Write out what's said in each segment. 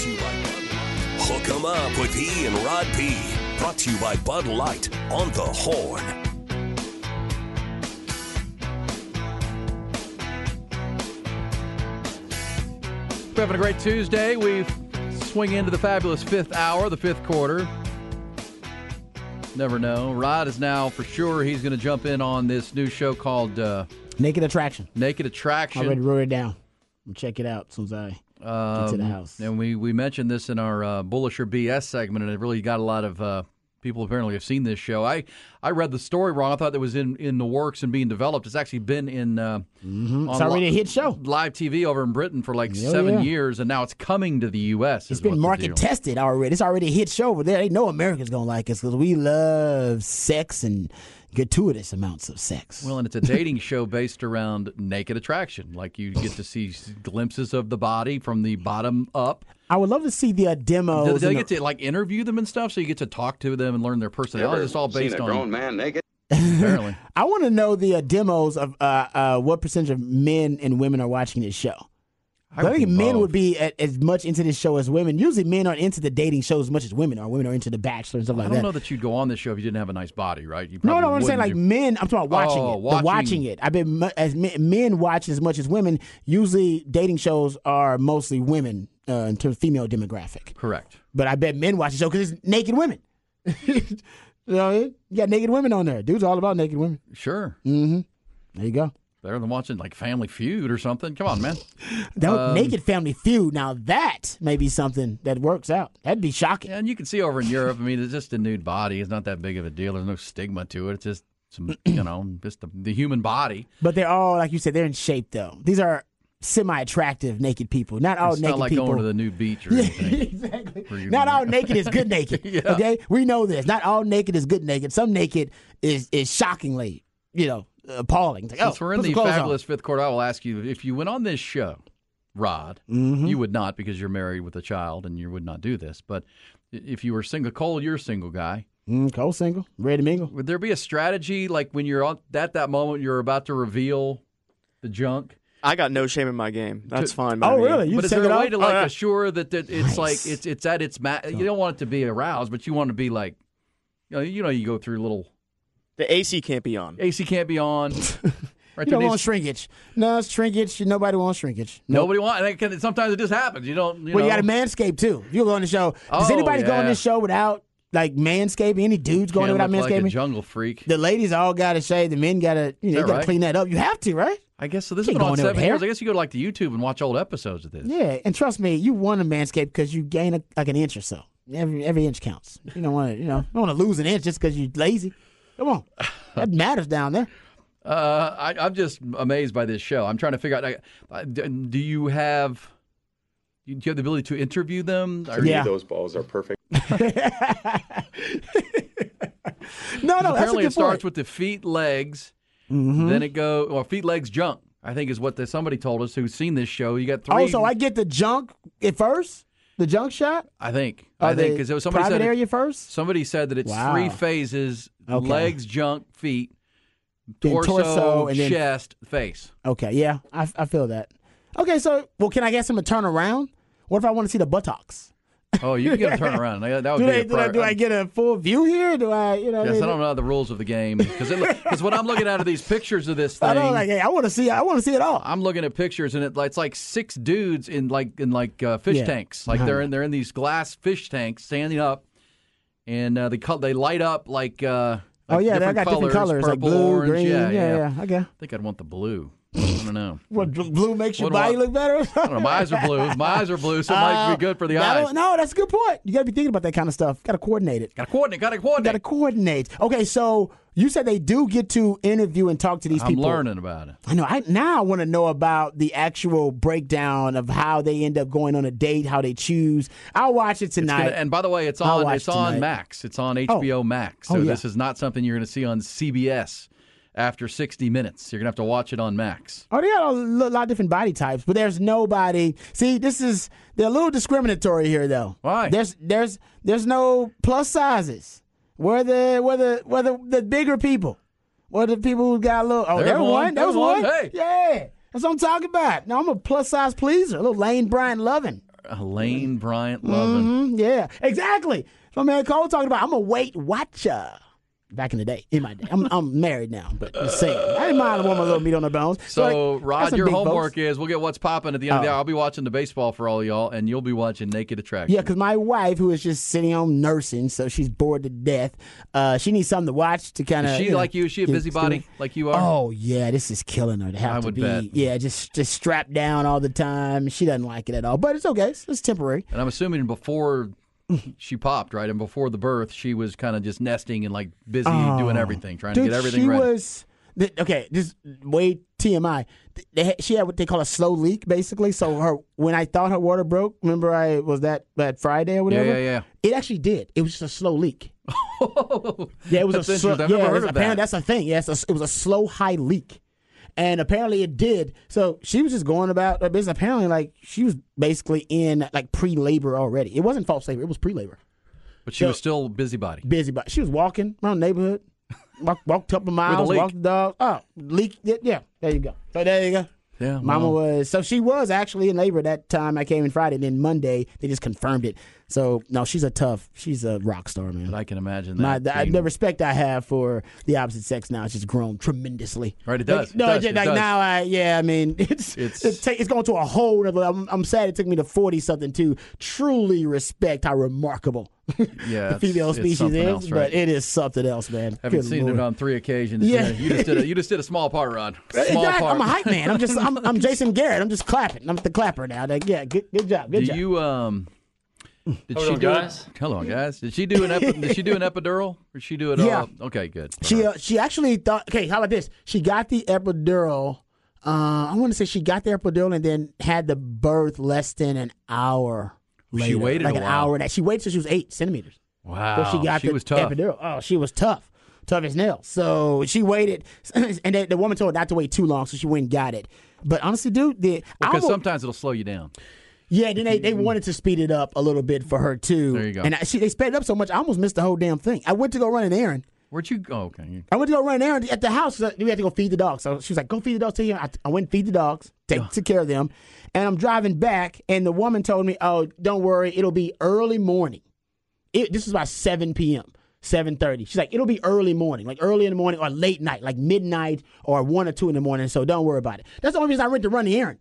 to you by Hook 'em up with E and Rod B. Brought to you by Bud Light on the Horn. We're having a great Tuesday. We swing into the fabulous fifth hour, the fifth quarter. Never know. Rod is now for sure. He's going to jump in on this new show called uh, Naked Attraction. Naked Attraction. I already wrote it down. I'm check it out as soon get to the Um, house. And we, we mentioned this in our uh, Bullish or BS segment, and it really got a lot of uh, people apparently have seen this show. I, I read the story wrong. I thought it was in, in the works and being developed. It's actually been in uh, Mm-hmm. It's on already a li- hit show. live TV over in Britain for like Yeah, seven yeah. years, and now it's coming to the U.S. It's been market tested already. It's already a hit show over there. They know Americans gonna like us because we love sex and gratuitous amounts of sex. Well, and it's a dating show based around naked attraction. Like you get to see glimpses of the body from the bottom up. I would love to see the uh, Do, demos. do and they the- get to like interview them and stuff? So you get to talk to them and learn their personality. It's all seen based a on grown man naked? apparently. I want to know the uh, demos of uh, uh, what percentage of men and women are watching this show. I, think men both. would be a- as much into this show as women. Usually, men aren't into the dating show as much as women are. Women are into the Bachelor and stuff like that. I don't that. know that you'd go on this show if you didn't have a nice body, right? You No, no, I'm saying like men. I'm talking about watching Oh, it. The watching- watching it. I've been as men, men watch as much as women. Usually, dating shows are mostly women uh, in terms of female demographic. Correct. But I bet men watch the show because it's naked women. you know, you got naked women on there. Dude's all about naked women. Sure. There you go. Better than watching like Family Feud or something. Come on, man. That Um, naked family feud. Now that may be something that works out. That'd be shocking. And you can see over in Europe. I mean, it's just a nude body. It's not that big of a deal. There's no stigma to it. It's just some, you know, just the, the human body. But they're all like you said. They're in shape though. These are semi-attractive naked people. Not all it's naked not like people. going to the nude beach or anything. exactly. Not all naked is good naked. Okay, we know this. Not all naked is good naked. Some naked is is shockingly, you know, appalling. It's like, Since oh, we're in put the some clothes on. fabulous fifth quarter, I will ask you if you went on this show, Rod, Mm-hmm. you would not because you're married with a child and you would not do this. But if you were single, Cole, you're a single guy. Mm, cold single, ready to mingle. Would there be a strategy like when you're at that moment you're about to reveal the junk? I got no shame in my game. That's fine. By Oh, me. really? You but is there it a way off? to like Oh, yeah. assure that, that it's Nice. like it's it's at its ma- you don't want it to be aroused, but you want to be like you know you know you go through little The AC can't be on. AC can't be on. Right You there don't needs- want shrinkage. No, it's shrinkage. Nobody wants shrinkage. Nope. Nobody wants. and it can- Sometimes it just happens. You don't. You Well, you got a manscape too. If you go on the show, does Oh, anybody go on yeah. this show without like manscaping? Any dudes going Can't there without look like a jungle freak. the ladies all got to shave. The men got to, you know, you got to right? clean that up. You have to, right? I guess so. This has Can't been go on in there with seven years. I guess you go to like the YouTube and watch old episodes of this. Yeah, and trust me, you want to manscape because you gain a, like an inch or so. Every every inch counts. You don't want to, you know, you don't want to lose an inch just because you're lazy. Come on, that matters down there. Uh, I, I'm just amazed by this show. I'm trying to figure out. I, I- do you have? Do you have the ability to interview them? Or Yeah. Those balls are perfect. No, no, that's a Apparently, good it starts point. with the feet, legs. Mm-hmm. Then it go well, feet, legs, junk. I think is what the, somebody told us who's seen this show. You got three. Oh, so I get the junk at first, the junk shot. I think. Or I think the because somebody private said it- area first. Somebody said that it's Wow. three phases: Okay. legs, junk, feet, torso, torso, and then- chest, face. Okay, yeah, I, I feel that. Okay, so well, can I get some to turn around? What if I want to see the buttocks? Oh, you can get a turn around. That would Do, be they, do, I, do I get a full view here? Do I, you know? Yes, I don't know the rules of the game because because what I'm looking at are these pictures of this thing. I don't like. Hey, I want to see. I want to see it all. I'm looking at pictures and it, it's like six dudes in like in like uh, fish Yeah. tanks. Like they're in they're in these glass fish tanks standing up, and uh, they cut they light up like. Uh, oh like yeah, they got different colors like purple, blue, orange. green. Yeah, Yeah, yeah. yeah. Okay. I think I'd want the blue. I don't know. What blue makes your do I- body look better? I don't know. My eyes are blue. My eyes are blue, so it might be uh, good for the eyes. No, that's a good point. You got to be thinking about that kind of stuff. Got to coordinate it. Got to coordinate. Got to coordinate. Got to coordinate. Okay, so you said they do get to interview and talk to these I'm people. learning about it. I know. I now I want to know about the actual breakdown of how they end up going on a date, how they choose. I'll watch it tonight. gonna- and by the way, it's on it's on tonight. Max. It's on oh. HBO Max. Oh, so Oh, yeah. this is not something you're going to see on CBS after 60 minutes. You're going to have to watch it on Max. Oh, they got a lot of different body types, but there's nobody. See, this is they're a little discriminatory here, though. Why? There's there's there's no plus sizes. Where the where the where the, the bigger people? Where the people who got a little? Oh, There's there one. one. There was There's one. one. Hey. yeah, that's what I'm talking about. Now I'm a plus size pleaser, a little Lane Bryant loving. Lane Bryant Lovin. Mhm, yeah, exactly. So man Cole talking about I'm a Weight Watcher. Back in the day, in my day, I'm, I'm married now, but just saying, I didn't mind a woman a little meat on her bones. So, like, Rod, your homework is we'll get what's popping at the end of the Oh. hour. I'll be watching the baseball for all y'all, and you'll be watching Naked Attraction. Yeah, because my wife, who is just sitting home nursing, so she's bored to death. Uh, she needs something to watch to kind of. She like you? Is she a busybody like you are? Oh yeah, this is killing her to have I to would be. bet. Yeah, just just strapped down all the time. She doesn't like it at all, but it's okay. It's, it's temporary. And I'm assuming before she popped, right, and before the birth, she was kind of just nesting and like busy oh. doing everything, trying Oh. Dude, to get everything she ready. was. th- Okay, this way TMI. Th- They she had what they call a slow leak, basically. So her when I thought her water broke, remember I was that that Friday or whatever. yeah, yeah. It actually did. It was just a slow leak. Yeah, it was That's a slow. yeah, heard of apparently that. that's a thing. Yes, it was a slow high leak, and apparently it did. So she was just going about her business. Apparently, like she was basically in like pre labor already. It wasn't false labor. It was pre labor. But she So- was still busybody. Busybody. she was walking around the neighborhood. Walk, walked a couple miles, walked the dog. Oh, leak. Yeah, there you go. So there you go. Yeah, Mama well, was so she was actually in labor that time I came in Friday. And then Monday they just confirmed it. So no, she's a tough. She's a rock star, man. But I can imagine My, that. the, being- the respect I have for the opposite sex now has just grown tremendously. Right, it Like, does. It no, does. just It like does. now, I yeah, I mean, it's It's- it's it's, it's going to a whole. Other, I'm, I'm sad it took me to forty something to truly respect how remarkable Yeah, the it's- female it's species something is. else, but it is something else, man. I haven't Good seen Lord. it on three occasions. Yeah. you just did a, you just did a small part, Rod. Small Exactly. part. I'm a hype man. I'm just I'm, I'm Jason Garrett. I'm just clapping. I'm the clapper now. Like, yeah, good good job. Good Do job. you um? Did Hold she on, do guys. it? Hello, guys. Did she do an epi- did she do an epidural? Or did she do it? Yeah. all? Okay, good. She uh, she actually thought. Okay, how about this? She got the epidural. Uh, I want to say she got the epidural and then had the birth less than an hour. She waited like an hour. That she waited till she was eight centimeters. wow. So she got the was tough. epidural. Oh, she was tough, tough as nails. So she waited, and the, the woman told her not to wait too long, so she went and got it. But honestly, dude, the Because almost- sometimes it'll slow you down. yeah, then they, they wanted to speed it up a little bit for her too. There you go. And I, she, they sped it up so much, I almost missed the whole damn thing. I went to go run an errand. Where'd you go? Okay. I went to go run an errand at the house. We had to go feed the dogs. So she was like, "Go feed the dogs." To you. I, I went and feed the dogs, take took care of them, and I'm driving back. And the woman told me, "Oh, don't worry, it'll be early morning." It, this is about 7 p.m. 7:30. She's like, "It'll be early morning, like early in the morning or late night, like midnight or one or two in the morning." So don't worry about it. That's the only reason I went to run the errand.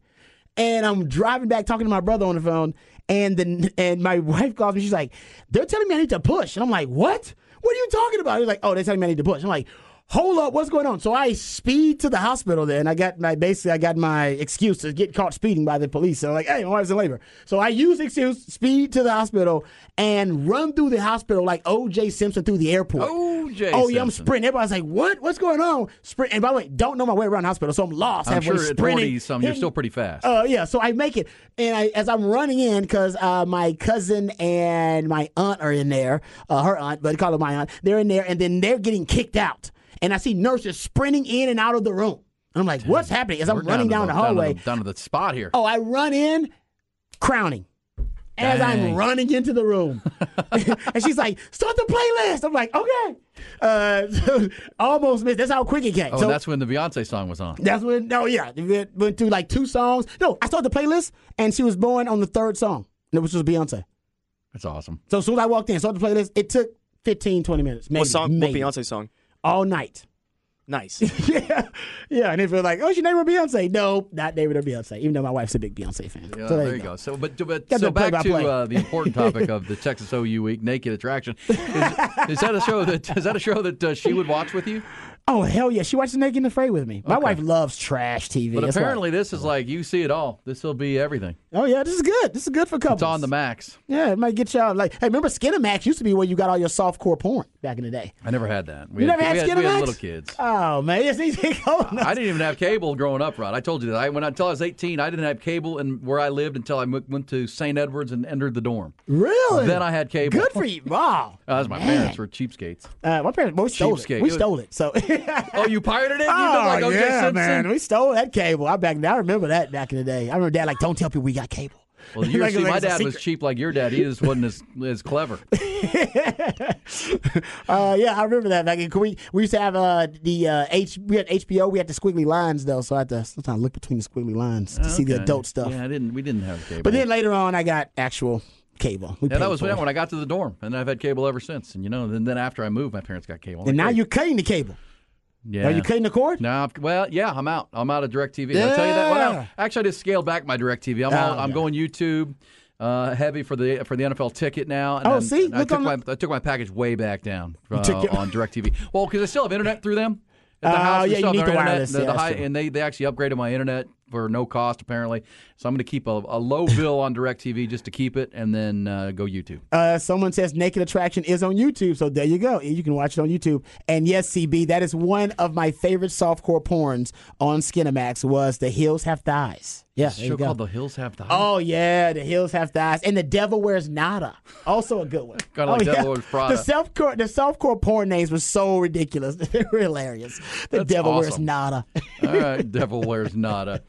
And I'm driving back, talking to my brother on the phone, and then and my wife calls me. She's like, "They're telling me I need to push," and I'm like, "What? What are you talking about?" He's like, "Oh, they're telling me I need to push." I'm like, "Hold up, what's going on?" So I speed to the hospital there, and I got my basically I got my excuse to get caught speeding by the police. So I'm like, "Hey, my wife's in labor," so I use excuse, speed to the hospital, and run through the hospital like O.J. Simpson through the airport. O.J. Oh yeah, I'm Simpson. sprinting. Everybody's like, "What? What's going on?" Sprint. And by the way, don't know my way around the hospital, so I'm lost. I'm halfway sure at sprinting, 40 some, you're still pretty fast. uh, yeah, so I make it, and I, as I'm running in, because uh, my cousin and my aunt are in there, uh, her aunt, but I call her my aunt. They're in there, and then they're getting kicked out, and I see nurses sprinting in and out of the room. And I'm like, "What's happening?" As I'm We're running to down the, hallway, Down to the, down to the spot here. oh, I run in, crowning. As I'm running into the room, and she's like, "Start the playlist." I'm like, "Okay." Uh, so almost missed. That's how quick it came. Oh, so and that's when the Beyonce song was on. that's when, no, yeah. We went, went through like two songs. No, I started the playlist and she was born on the third song, and which was Beyonce. That's awesome. So as soon as I walked in, started the playlist, it took 15, 20 minutes. Maybe, What song? What. Beyonce song? All night. Nice. yeah. Yeah. And if you're like, oh, she named her Beyonce. No, not named her Beyonce, even though my wife's a big Beyonce fan. Yeah, so there, you go. So, but, but Got so back to uh, the important topic of the Texas OU week, Naked Attraction. Is, is that a show that is that a show that uh, she would watch with you? Oh, hell yeah. She watches Naked and Afraid with me. My Okay. wife loves trash TV. But That's why- apparently, this is like you see it all. This will be everything. Oh, yeah. This is good. This is good for couples. It's on the max. Yeah, it might get y'all like. Hey, remember Skinamax used to be where you got all your soft core porn back in the day. I never had that. We You never had we we had Skinamax? little kids. Oh man, oh, no. I didn't even have cable growing up, Rod. I told you that. I, when until I was 18, I didn't have cable in where I lived until I went to St. Edwards and entered the dorm. really. Then I had cable. Good for you. Wow. Uh, was my Man. parents were cheapskates. Uh, my parents, well, we stole Cheapskate. it. We stole it. So. Oh, you pirated it? You Oh like O.J. yeah, Simpson? man, we stole that cable. I back. now. I remember that back in the day. I remember Dad like, "Don't tell people we got cable." Well, you Like- see, like my dad was cheap like your dad. He just wasn't as as clever. Uh, yeah, I remember that. Like we we used to have uh, the uh, H we had HBO. We had the squiggly lines though, so I had to sometimes look between the squiggly lines to see the Okay. adult stuff. Yeah, I didn't. We didn't have cable. But then later on, I got actual cable. We yeah, that was when I got to the dorm, and I've had cable ever since. And you know, then, then after I moved, my parents got cable. And now you're cutting the cable. Yeah. Are you cutting the cord? No, I've- well, yeah, I'm out. I'm out of DirecTV. Did I tell you that? Well, actually, I just scaled back my DirecTV. I'm, Oh, all, I'm yeah. going YouTube uh, heavy for the for the NFL ticket now. And Oh, then see? I took my the- I took my package way back down uh, your- on DirecTV. Well, because I still have internet through them. At the Oh, house, yeah, you need the internet, wireless. the- Yeah, the high- and they, they actually upgraded my internet for no cost apparently. So I'm going to keep a, a low bill on DirecTV just to keep it, and then uh, go YouTube. Uh, someone says Naked Attraction is on YouTube, so there you go. You can watch it on YouTube. And yes, CB, that is one of my favorite softcore porns on Skinamax. Was The Hills Have Thighs? Yeah, It's a there you show called The Hills Have Thighs. Oh yeah, the hills have thighs, and the devil wears nada. Also a good one. Kinda like oh, Devil Wears Prada. The self-core, the self-core porn names were so ridiculous. they were hilarious. The That's devil wears nada. All right, Devil wears nada.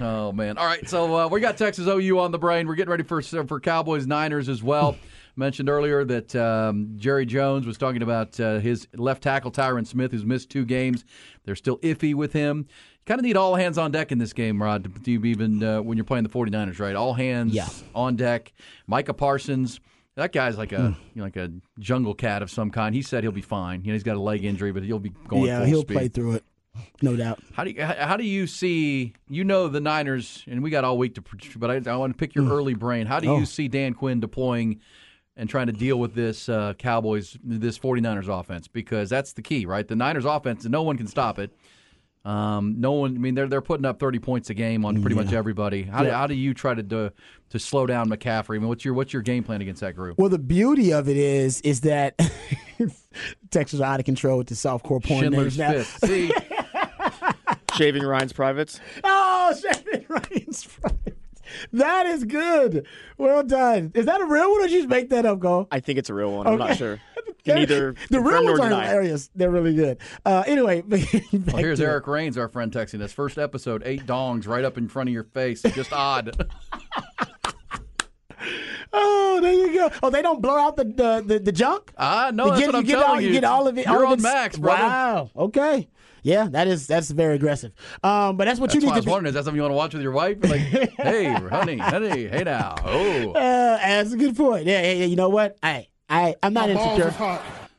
Oh man! All right, so uh, we got Texas OU on the brain. We're getting ready for for Cowboys Niners as well. Mentioned earlier that um, Jerry Jones was talking about uh, his left tackle Tyron Smith, who's missed two games. They're still iffy with him. Kind of need all hands on deck in this game, Rod. To, to even uh, when you're playing the 49ers, right? All hands Yeah. on deck. Micah Parsons. That guy's like a Hmm. you know, like a jungle cat of some kind. He said he'll be fine. You know, he's got a leg injury, but he'll be going. yeah, he'll speed. play through it, no doubt. How do you, how do you see? You know the Niners, and we got all week to. But I, I want to pick your early brain. How do you Oh. see Dan Quinn deploying and trying to deal with this uh, Cowboys, this 49ers offense? Because that's the key, right? The Niners offense, no one can stop it. Um, no one. I mean, they're they're putting up 30 points a game on pretty much everybody. How, do, how do you try to do, to slow down McCaffrey? I mean, what's your what's your game plan against that group? Well, the beauty of it is, is that Texas are out of control with the softcore porn Schindler's names now. Fifth. See, Shaving Ryan's privates. Oh, shaving Ryan's privates. That is good. Well done. Is that a real one or did you just make that up, Go? I think it's a real one. I'm not sure. Can either the real ones are deny. hilarious. They're really good. Uh, anyway, well, here's to it. Eric Rains, our friend, texting us. First episode, eight dongs right up in front of your face. Just odd. Oh, there you go. Oh, they don't blow out the the, the, the junk. Ah, no, you that's get, what you I'm get telling all, you. You get all of it. You're all of on it's- max, brother. Wow. Okay. Yeah, that is that's very aggressive. Um, but that's what That's you why I need was to be. wondering, is that something you want to watch with your wife? Like, hey, honey, honey, hey now. Oh. Uh, that's a good point. Yeah, yeah, yeah. You know what? I, I, I'm not insecure.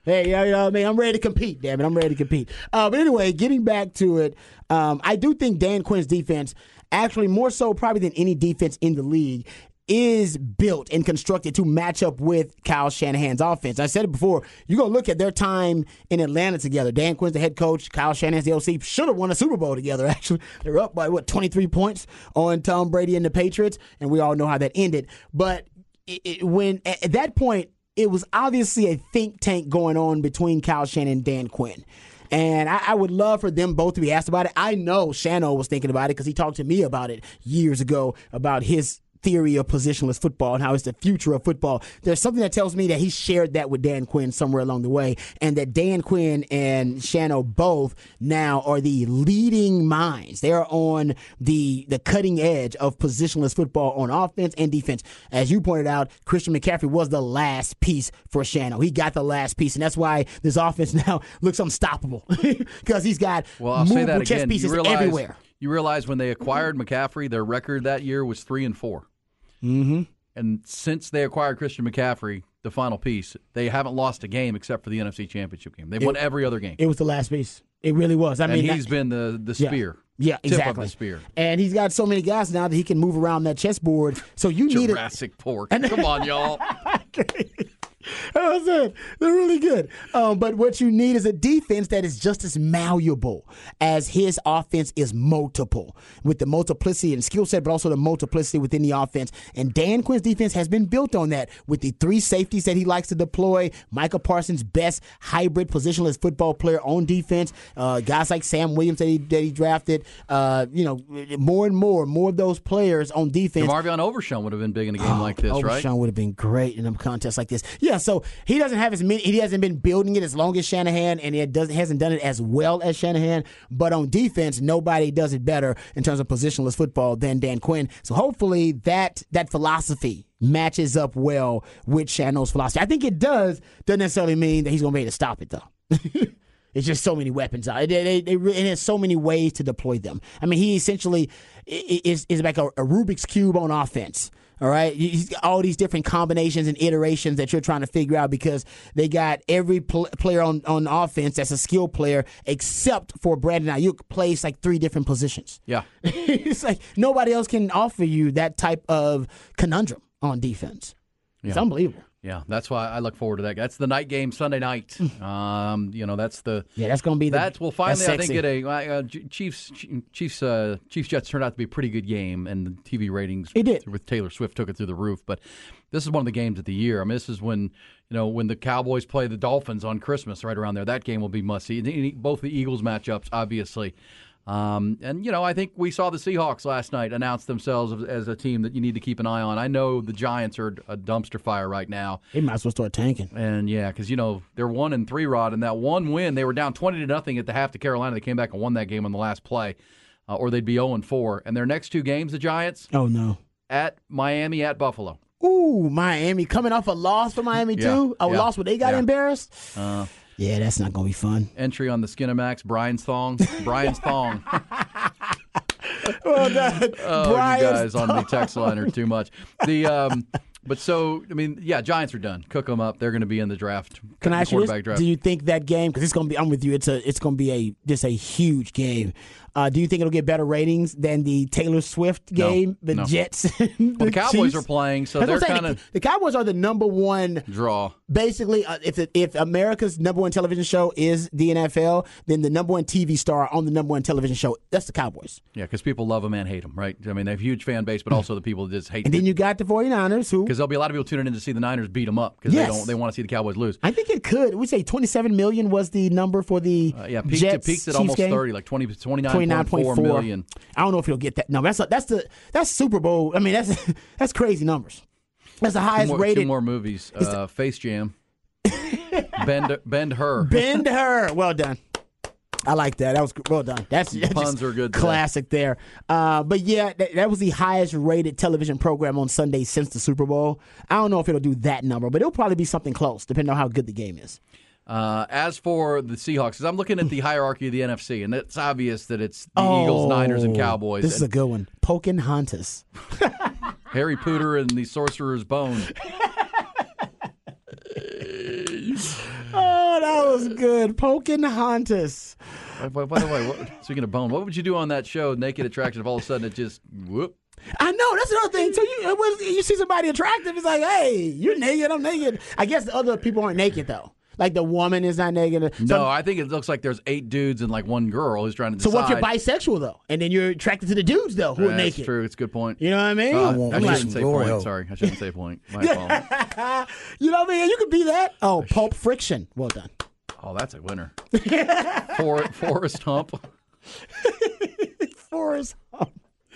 Hey, yeah, you know what I mean? I'm ready to compete, damn it. I'm ready to compete. Uh, but anyway, getting back to it, um, I do think Dan Quinn's defense, actually more so probably than any defense in the league, is built and constructed to match up with Kyle Shanahan's offense. I said it before. You're going to look at their time in Atlanta together. Dan Quinn's the head coach. Kyle Shanahan's the OC. Should have won a Super Bowl together. Actually, they're up by what 23 points on Tom Brady and the Patriots, and we all know how that ended. But it, it, when at, at that point, it was obviously a think tank going on between Kyle Shanahan and Dan Quinn. And I, I would love for them both to be asked about it. I know Shano was thinking about it because he talked to me about it years ago about his theory of positionless football and how it's the future of football. There's something that tells me that he shared that with Dan Quinn somewhere along the way, and that Dan Quinn and Shano both now are the leading minds. They are on the the cutting edge of positionless football on offense and defense. As you pointed out, Christian McCaffrey was the last piece for Shano. He got the last piece, and that's why this offense now looks unstoppable because he's got Well, I'll say movable that chess again. pieces you realize, everywhere. You realize when they acquired McCaffrey, their record that year was three and 4 Mm-hmm. And since they acquired Christian McCaffrey, the final piece, they haven't lost a game except for the NFC Championship game. They've won every other game. It was the last piece. It really was. I and mean, he's that- been the the spear. Yeah, Tip exactly. spear. And he's got so many guys now that he can move around that chessboard. So you need it. Jurassic pork. Come on, y'all. That's it. They're really good. Um, but what you need is a defense that is just as malleable as his offense is multiple, with the multiplicity and skill set, but also the multiplicity within the offense. And Dan Quinn's defense has been built on that with the three safeties that he likes to deploy. Micah Parsons, best hybrid positionless football player on defense. Uh, guys like Sam Williams that he, that he drafted. Uh, you know, more and more, more of those players on defense. Marvion Overshown would have been big in a game like this, Oh, right? Sean would have been great in a contest like this. Yeah, Yeah, so he doesn't have as many. He hasn't been building it as long as Shanahan, and it doesn't hasn't done it as well as Shanahan. But on defense, nobody does it better in terms of positionless football than Dan Quinn. So hopefully that that philosophy matches up well with Shanahan's philosophy. I think it does. Doesn't necessarily mean that he's going to be able to stop it though. It's just so many weapons out. They, they, they, and there's so many ways to deploy them. I mean, he essentially is is like a, a Rubik's cube on offense. All right, he's got all these different combinations and iterations that you're trying to figure out because they got every pl- player on, on offense that's a skill player except for Brandon Aiyuk plays like three different positions. Yeah. it's like nobody else can offer you that type of conundrum on defense. It's unbelievable. Yeah, that's why I look forward to that. That's the night game Sunday night. Um, you know, that's the Yeah, that's going to be the, That's we'll finally that's I think get a uh, Chiefs Chiefs uh, Chiefs Jets turned out to be a pretty good game and the TV ratings It did. with Taylor Swift took it through the roof. But this is one of the games of the year. I mean, this is when you know when the Cowboys play the Dolphins on Christmas right around there. That game will be must see. Both the Eagles matchups, obviously. Um, and you know, I think we saw the Seahawks last night announce themselves as, a team that you need to keep an eye on. I know the Giants are a dumpster fire right now. They might as well start tanking. And yeah, because you know they're one and three rod, and that one win they were down twenty to nothing at the half to Carolina. They came back and won that game on the last play, uh, or they'd be zero and four. And their next two games, the Giants Oh no. at Miami, at Buffalo. Ooh, Miami coming off a loss for Miami Yeah, too. A yeah, loss where they got yeah. embarrassed. Yeah, that's not gonna be fun. Entry on the Skinamax, Brian's thong, Brian's thong. Well done, Oh, Brian. you guys on the text line are too much. The um, but so I mean, yeah, Giants are done. Cook them up. They're going to be in the draft. Can I ask you this? draft. Do you think that game? Because it's gonna be. I'm with you. It's a. It's gonna be a. Just a huge game. Uh, do you think it'll get better ratings than the Taylor Swift No, game, the no. Jets? well, the Cowboys Chiefs? are playing, so That's they're what I'm saying. kind The- of the Cowboys are the number one draw. basically, uh, if if America's number one television show is the NFL, then the number one TV star on the number one television show that's the Cowboys. Yeah, because people love them and hate them, right? I mean, they have a huge fan base, but also the people that just hate them. And then you got the 49ers, who because there'll be a lot of people tuning in to see the Niners beat them up because Yes. they don't they want to see the Cowboys lose. I think it could. We say 27 million was the number for the Uh, yeah, peaked, Jets it peaked at Chiefs almost game. 30, like 20, 29.4 million. I don't know if he'll get that. No, that's a, that's the that's Super Bowl. I mean, that's that's crazy numbers. That's the Two highest more, two rated. more movies. Uh, Face Jam. Bend Bend Her. Bend her. Well done. I like that. That was well done. That's, that's puns are good today. Classic there. Uh, but yeah, that, that was the highest rated television program on Sunday since the Super Bowl. I don't know if it'll do that number, but it'll probably be something close, depending on how good the game is. Uh, as for the Seahawks, I'm looking at the hierarchy of the NFC, and it's obvious that it's the Eagles, Niners, and Cowboys. Oh, This is a good one. Pocahontas. Harry Pooter and the Sorcerer's Bone. Oh, that was good. Pocahontas. by, by, by the way, what, speaking of Bone, what would you do on that show, Naked Attraction, if all of a sudden it just whoop? I know that's another thing. So you was, you see somebody attractive, it's like, hey, you're naked, I'm naked. I guess the other people aren't naked though. Like the woman is not naked. So, No, I think it looks like there's eight dudes and like one girl who's trying to so decide. what if you're bisexual though, and then you're attracted to the dudes though who are That's naked? true. It's a good point. You know what I mean? Uh, I I'm shouldn't say point. hole. Sorry, I shouldn't say point. My fault. you know what I mean? You could be that. Oh, Pulp Friction. Well done. Oh, that's a winner. For, Forrest Hump. Forrest.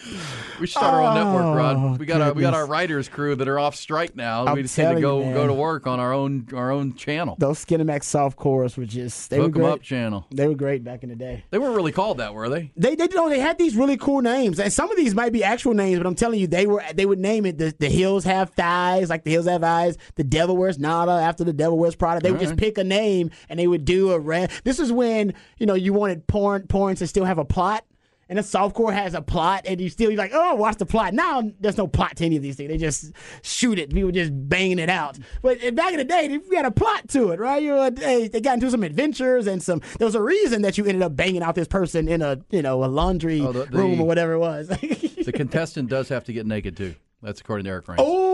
We should start our own network, Oh, Rod. We got our we got our writers crew that are off strike now. I'm we just need to go you, go to work on our own our own channel. Those Skinemax soft cores were just they Hook were great. up channel. They were great back in the day. They weren't really called that, were they? They they know they had these really cool names, and some of these might be actual names, but I'm telling you, they were they would name it the the hills have thighs, like the hills have eyes. The devil wears nada after the devil wears Prada. They would just pick a name and they would do a red. This is when you know you wanted porn porn to still have a plot. And the softcore has a plot, and you still you're like, oh, watch the plot. Now there's no plot to any of these things. They just shoot it. People just banging it out. But back in the day, we had a plot to it, right? You know, they, they got into some adventures and some. There was a reason that you ended up banging out this person in a you know a laundry Oh, the- the- room or whatever it was. The contestant does have to get naked too. That's according to Eric Reigns. oh,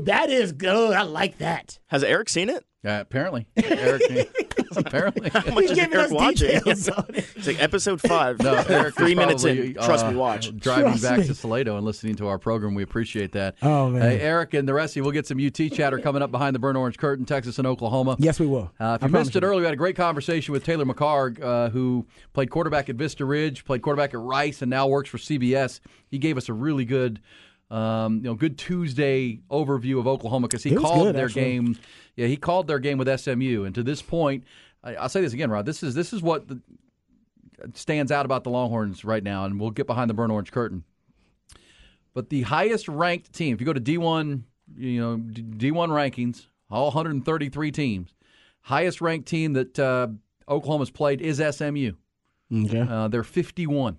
that is good. I like that. Has Eric seen it? Yeah, apparently, Eric. apparently, How much He's is giving Eric us watching? details on it. It's like episode five. no, Eric. Three minutes probably, in. Trust uh, me, watch. Driving Trust back me. to Salado and listening to our program, we appreciate that. Oh, man. Hey, Eric and the rest of you, we'll get some UT chatter coming up behind the burnt orange curtain, Texas and Oklahoma. Yes, we will. Uh, if you promise missed it earlier, we had a great conversation with Taylor McHargue, uh, who played quarterback at Vista Ridge, played quarterback at Rice, and now works for CBS. He gave us a really good Um, you know, good Tuesday overview of Oklahoma because he called good, their actually. game. Yeah, he called their game with SMU, and to this point, I, I'll say this again, Rod. This is this is what the, stands out about the Longhorns right now, and we'll get behind the burnt orange curtain. But the highest ranked team, if you go to D1, you know D- D1 rankings, all 133 teams, highest ranked team that uh, Oklahoma's played is SMU. Okay. Uh, they're 51.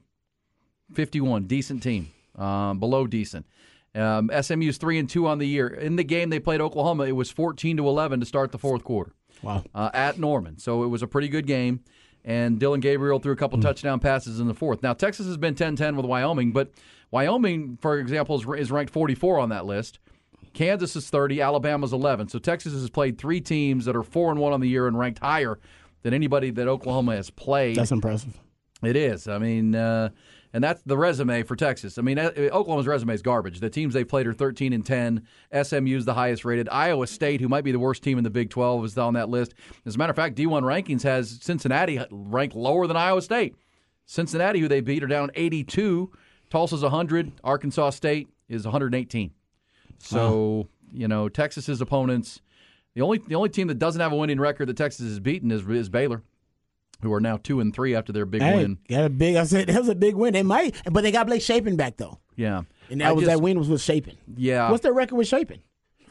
51, decent team, um, below decent. Um, SMU's three and two on the year. In the game they played Oklahoma, it was 14 to 11 to start the fourth quarter Wow. uh, at Norman. So it was a pretty good game. And Dillon Gabriel threw a couple touchdown passes in the fourth. Now, Texas has been 10 10 with Wyoming, but Wyoming, for example, is, is ranked 44 on that list. Kansas is 30, Alabama's 11. So Texas has played three teams that are 4 and 1 on the year and ranked higher than anybody that Oklahoma has played. That's impressive. It is. I mean, uh, and that's the resume for Texas. I mean, uh, Oklahoma's resume is garbage. The teams they've played are 13 and 10. SMU's the highest rated. Iowa State, who might be the worst team in the Big 12, is on that list. As a matter of fact, D1 rankings has Cincinnati ranked lower than Iowa State. Cincinnati, who they beat, are down 82. Tulsa's 100. Arkansas State is 118. So you know, Texas's opponents. The only the only team that doesn't have a winning record that Texas has beaten is is Baylor, who are now two and three after their big Hey, win. got a big. I said that was a big win. They might, but they got Blake Shapen back though, Yeah, and that I was just- that win was with Shapen. Yeah, What's their record with Shapen?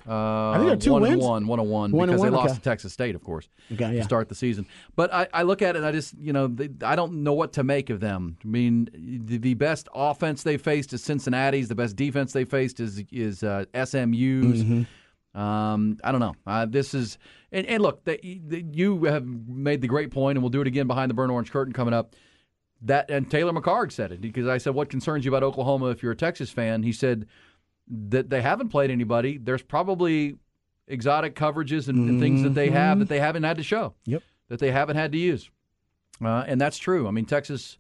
Uh, think they're two one wins. And one, one and one, One because they one, lost okay. to Texas State, of course, Okay, to start the season. But I, I look at it and I just, you know, they, I don't know what to make of them. I mean, the, the best offense they faced is Cincinnati's. The best defense they faced is is uh, SMU's. Mm-hmm. Um, I don't know. Uh, this is and, and look, the, the, you have made the great point, and we'll do it again behind the burnt orange curtain coming up. That and Taylor McHargue said it because I said, "What concerns you about Oklahoma if you're a Texas fan?" He said that they haven't played anybody. There's probably exotic coverages and, and things that they have that they haven't had to show. Yep. That they haven't had to use, uh, and that's true. I mean, Texas,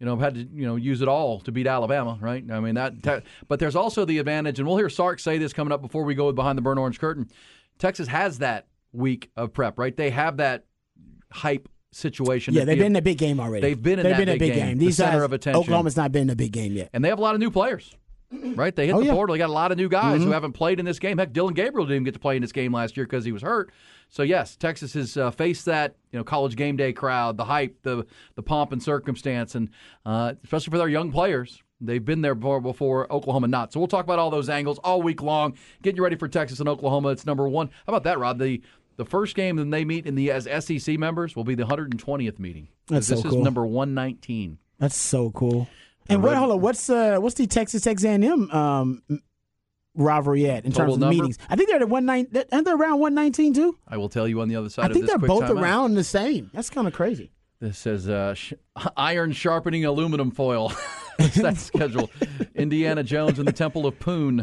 you know, had to you know use it all to beat Alabama, right? I mean that. But there's also the advantage, and we'll hear Sark say this coming up before we go behind the burnt orange curtain. Texas has that week of prep, right? They have that hype situation. Yeah, they've the- been in a big game already. They've been in They've been in a big big game, game. the These center guys, of attention. Oklahoma's not been in a big game yet. and they have a lot of new players. Right, they hit Oh, the yeah. Mm-hmm. portal. They got a lot of new guys who haven't played in this game. Heck, Dillon Gabriel didn't even get to play in this game last year because he was hurt. So yes, Texas has uh, faced that you know college game day crowd, the hype, the the pomp and circumstance, and uh, especially for their young players. They've been there before, before Oklahoma not. So we'll talk about all those angles all week long. Getting you ready for Texas and Oklahoma. It's number one. How about that, Rod? The the first game that they meet in the as SEC members will be the 120th meeting. That's so this so is number 119. That's so cool. And what? Red- Hold on. What's uh? What's the Texas Texas A&M um rivalry at in terms of number? meetings? I think they're at one nine. Aren't they around one nineteen too? I will tell you on the other side I think they're both around the same. That's kind of crazy. This says uh, sh- iron sharpening aluminum foil. That schedule? Indiana Jones and the Temple of Poon.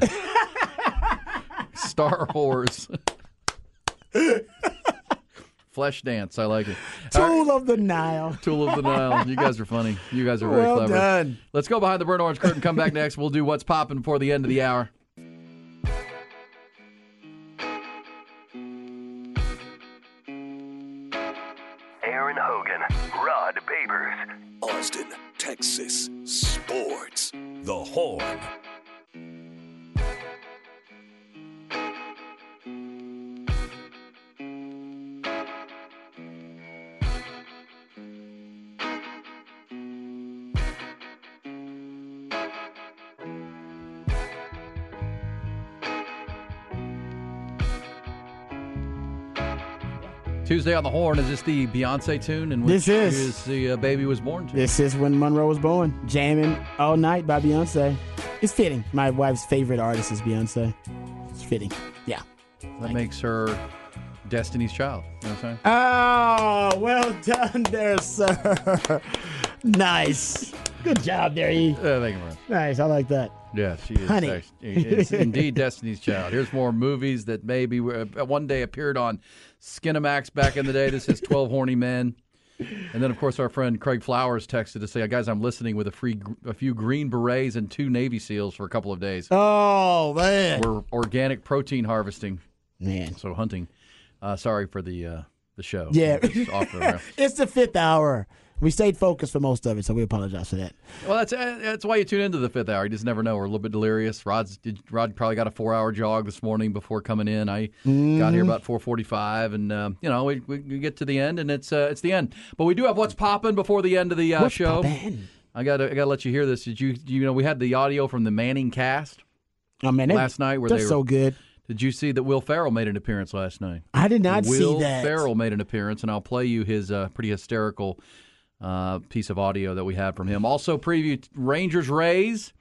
Star Wars. Flesh dance. I like it. All right, Tool of the Nile. Tool of the Nile. You guys are funny. You guys are very Well clever. done. Let's go behind the burnt orange curtain. Come back next. We'll do what's popping before the end of the hour. Aaron Hogan, Rod Babers. Austin, Texas. Sports. The Horn. Tuesday on the Horn. Is this the Beyonce tune? And This is. is the uh, baby was born to? This is when Monroe was born. Jamming all night by Beyonce. It's fitting. My wife's favorite artist is Beyonce. It's fitting. Yeah. That makes her Destiny's Child. You know what I'm saying? Oh, well done there, sir. nice. Good job there, E. Uh, thank you, man. Nice. I like that. Yeah, she is. Honey. act- It's indeed Destiny's Child. Here's more movies that maybe were, uh, one day appeared on Skinamax back in the day. This is 12 Horny Men. And then, of course, our friend Craig Flowers texted to say, guys, I'm listening with a free, a few Green Berets and two Navy SEAls for a couple of days. Oh, man. We're organic protein harvesting, Man. so hunting. Uh, sorry for the uh, the show. Yeah. Just off the rail. it's the fifth hour. We stayed focused for most of it, so we apologize for that. Well, that's uh, that's why you tune into the fifth hour. You just never know. We're a little bit delirious. Rod's did, Rod probably got a four hour jog this morning before coming in. I got here about four forty five, and um, you know we, we, we get to the end, and it's uh, it's the end. But we do have what's popping before the end of the uh, show. poppin'? I got I got to let you hear this. Did you you know we had the audio from the Manning cast Oh man, last night where they're were. so good. Did you see that Will Ferrell made an appearance last night? I did not Will see that. Ferrell made an appearance, and I'll play you his uh, pretty hysterical uh, piece of audio that we had from him. Also, preview Rangers Rays.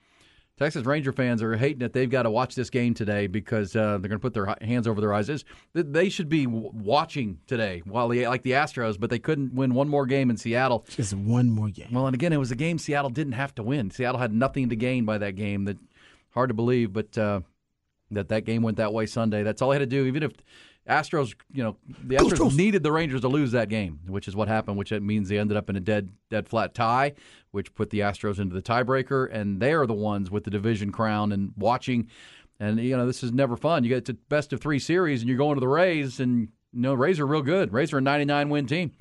Texas Ranger fans are hating that they've got to watch this game today because uh, they're going to put their hands over their eyes. It's- They should be watching today, while they, like the Astros, but they couldn't win one more game in Seattle. Just one more game. Well, and again, it was a game Seattle didn't have to win. Seattle had nothing to gain by that game. That hard to believe, but uh, that that game went that way Sunday. That's all they had to do. Even if Astros, you know, the Astros needed the Rangers to lose that game, which is what happened. Which means they ended up in a dead dead flat tie, which put the Astros into the tiebreaker, and they are the ones with the division crown and watching. And you know, this is never fun. You get to best of three series, and you're going to the Rays, and you know, Rays are real good. Rays are a 99 win team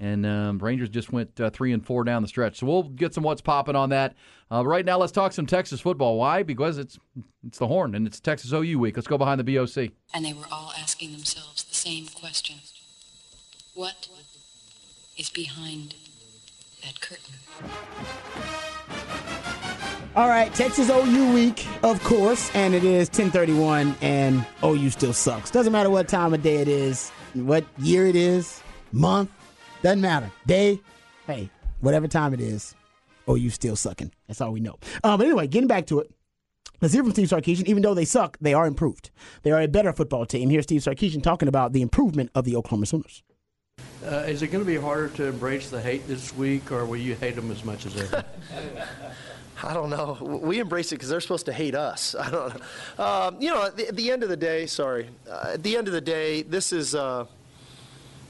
and um, Rangers just went uh, three and four down the stretch. So we'll get some what's popping on that. Uh, right now, let's talk some Texas football. Why? Because it's it's the Horn and it's Texas OU week. Let's go behind the BOC. And they were all asking themselves the same question What is behind that curtain? All right, Texas OU week, of course, and it is 1031, and OU still sucks. Doesn't matter what time of day it is, what year it is, month, doesn't matter. Day, hey, whatever time it is, OU still sucking. That's all we know. Um, but anyway, getting back to it. Let's hear from Steve Sarkisian. Even though they suck, they are improved. They are a better football team. Here's Steve Sarkisian talking about the improvement of the Oklahoma Sooners. Uh, is it going to be harder to embrace the hate this week, or will you hate them as much as ever? I don't know. We embrace it because they're supposed to hate us. I don't know. Um, you know, at the, at the end of the day, sorry. Uh, at the end of the day, this is uh,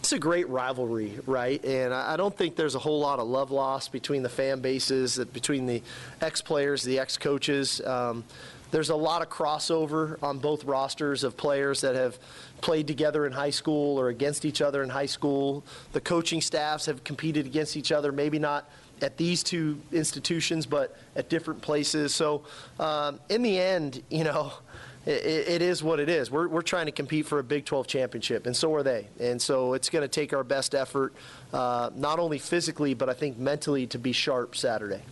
it's a great rivalry, right? And I don't think there's a whole lot of love lost between the fan bases, between the ex-players, the ex-coaches. Um, there's a lot of crossover on both rosters of players that have played together in high school or against each other in high school. The coaching staffs have competed against each other, maybe not at these two institutions, but at different places. So, um, in the end, you know, it, it is what it is. We're, we're trying to compete for a Big 12 championship, and so are they. And so it's going to take our best effort, uh, not only physically, but I think mentally, to be sharp Saturday.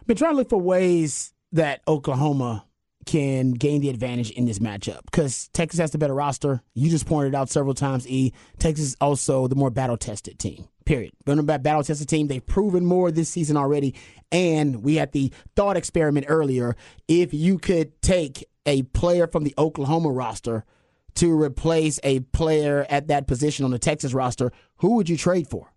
I've been trying to look for ways that Oklahoma can gain the advantage in this matchup because Texas has the better roster. You just pointed out several times. E Texas is also the more battle tested team. Period. Been a battle tested team. They've proven more this season already. And we had the thought experiment earlier. If you could take a player from the Oklahoma roster to replace a player at that position on the Texas roster, who would you trade for?